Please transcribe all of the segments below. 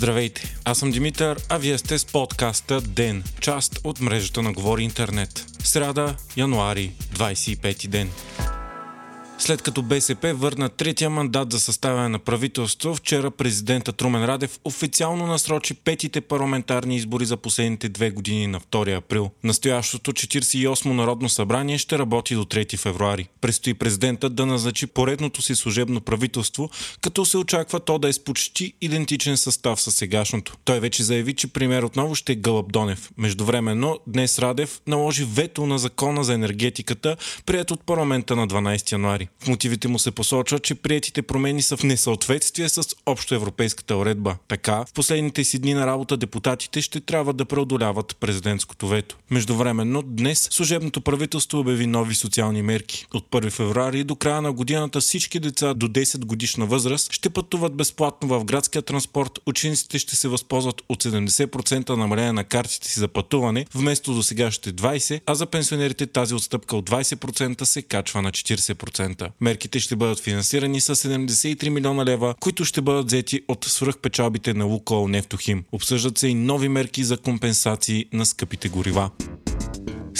Здравейте, аз съм Димитър, а вие сте с подкаста ДЕН, част от мрежата на Говори Интернет. Сряда, януари, 25 ден. След като БСП върна третия мандат за съставяне на правителство, вчера президента Трумен Радев официално насрочи петите парламентарни избори за последните две години на 2 април. Настоящото 48 Народно събрание ще работи до 3 февруари. Престои президентът да назначи поредното си служебно правителство, като се очаква то да е с почти идентичен състав с сегашното. Той вече заяви, че пример отново ще е Гълъб Донев. Междувременно, днес Радев наложи вето на закона за енергетиката, прият от парламента на 12 януари. В мотивите му се посочва, че приетите промени са в несъответствие с общоевропейската уредба. Така, в последните си дни на работа депутатите ще трябва да преодоляват президентското вето. Междувременно, днес служебното правителство обяви нови социални мерки. От 1 февруари до края на годината всички деца до 10 годишна възраст ще пътуват безплатно в градския транспорт, учениците ще се възползват от 70% намаление на картите си за пътуване, вместо до сега ще 20, а за пенсионерите тази отстъпка от 20% се качва на 40%. Мерките ще бъдат финансирани с 73 милиона лева, които ще бъдат взети от свръхпечалбите на Лукол Нефтохим. Обсъждат се и нови мерки за компенсации на скъпите горива.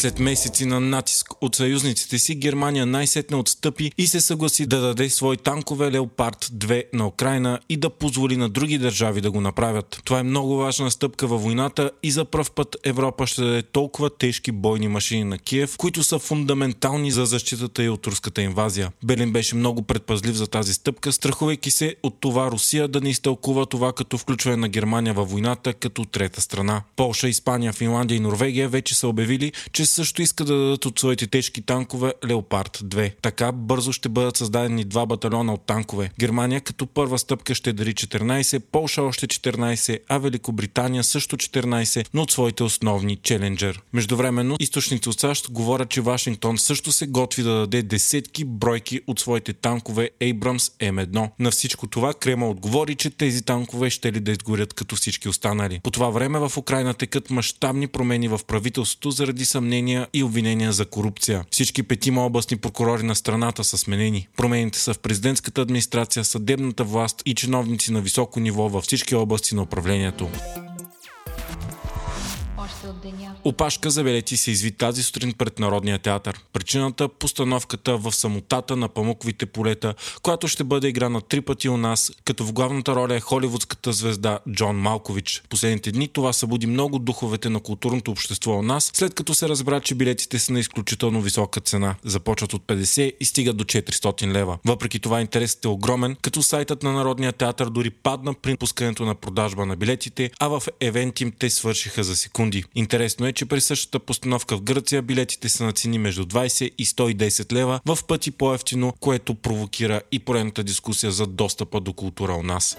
След месеци на натиск от съюзниците си, Германия най-сетне отстъпи и се съгласи да даде свои танкове Леопард 2 на Украина и да позволи на други държави да го направят. Това е много важна стъпка във войната и за пръв път Европа ще даде толкова тежки бойни машини на Киев, които са фундаментални за защитата и от руската инвазия. Белин беше много предпазлив за тази стъпка, страхувайки се от това Русия да не изтълкува това като включване на Германия във войната като трета страна. Полша, Испания, Финландия и Норвегия вече са обявили, че също иска да дадат от своите тежки танкове Леопард 2. Така бързо ще бъдат създадени два батальона от танкове. Германия като първа стъпка ще дари 14, Полша още 14, а Великобритания също 14, но от своите основни Челенджер. Междувременно, източници от САЩ говорят, че Вашингтон също се готви да даде десетки бройки от своите танкове Abrams M1. На всичко това Крема отговори, че тези танкове ще ли да изгорят като всички останали. По това време в Украина текат мащабни промени в правителството заради съмнение съмнения и обвинения за корупция. Всички петима областни прокурори на страната са сменени. Промените са в президентската администрация, съдебната власт и чиновници на високо ниво във всички области на управлението от деня. Опашка за билети се изви тази сутрин пред Народния театър. Причината – постановката в самотата на памуковите полета, която ще бъде играна три пъти у нас, като в главната роля е холивудската звезда Джон Малкович. Последните дни това събуди много духовете на културното общество у нас, след като се разбра, че билетите са на изключително висока цена. Започват от 50 и стигат до 400 лева. Въпреки това интересът е огромен, като сайтът на Народния театър дори падна при пускането на продажба на билетите, а в евентим те свършиха за секунди. Интересно е, че при същата постановка в Гърция билетите са на цени между 20 и 110 лева, в пъти по-ефтино, което провокира и поредната дискусия за достъпа до култура у нас.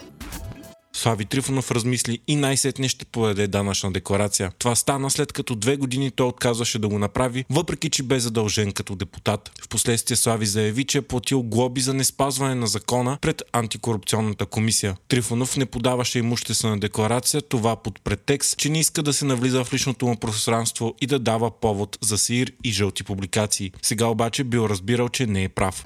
Слави Трифонов размисли и най-сетне ще подаде данъчна декларация. Това стана след като две години той отказваше да го направи, въпреки че бе задължен като депутат. Впоследствие Слави заяви, че е платил глоби за неспазване на закона пред антикорупционната комисия. Трифонов не подаваше имуществена декларация, това под претекст, че не иска да се навлиза в личното му пространство и да дава повод за сир и жълти публикации. Сега обаче бил разбирал, че не е прав.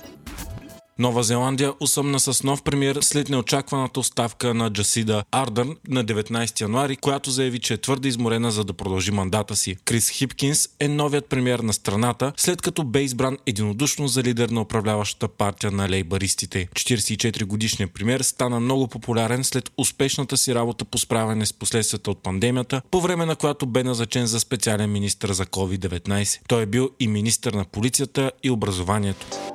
Нова Зеландия усъмна с нов премьер след неочакваната оставка на Джасида Ардърн на 19 януари, която заяви, че е твърде изморена за да продължи мандата си. Крис Хипкинс е новият премьер на страната, след като бе избран единодушно за лидер на управляващата партия на лейбаристите. 44 годишният премьер стана много популярен след успешната си работа по справяне с последствията от пандемията, по време на която бе назначен за специален министр за COVID-19. Той е бил и министр на полицията и образованието.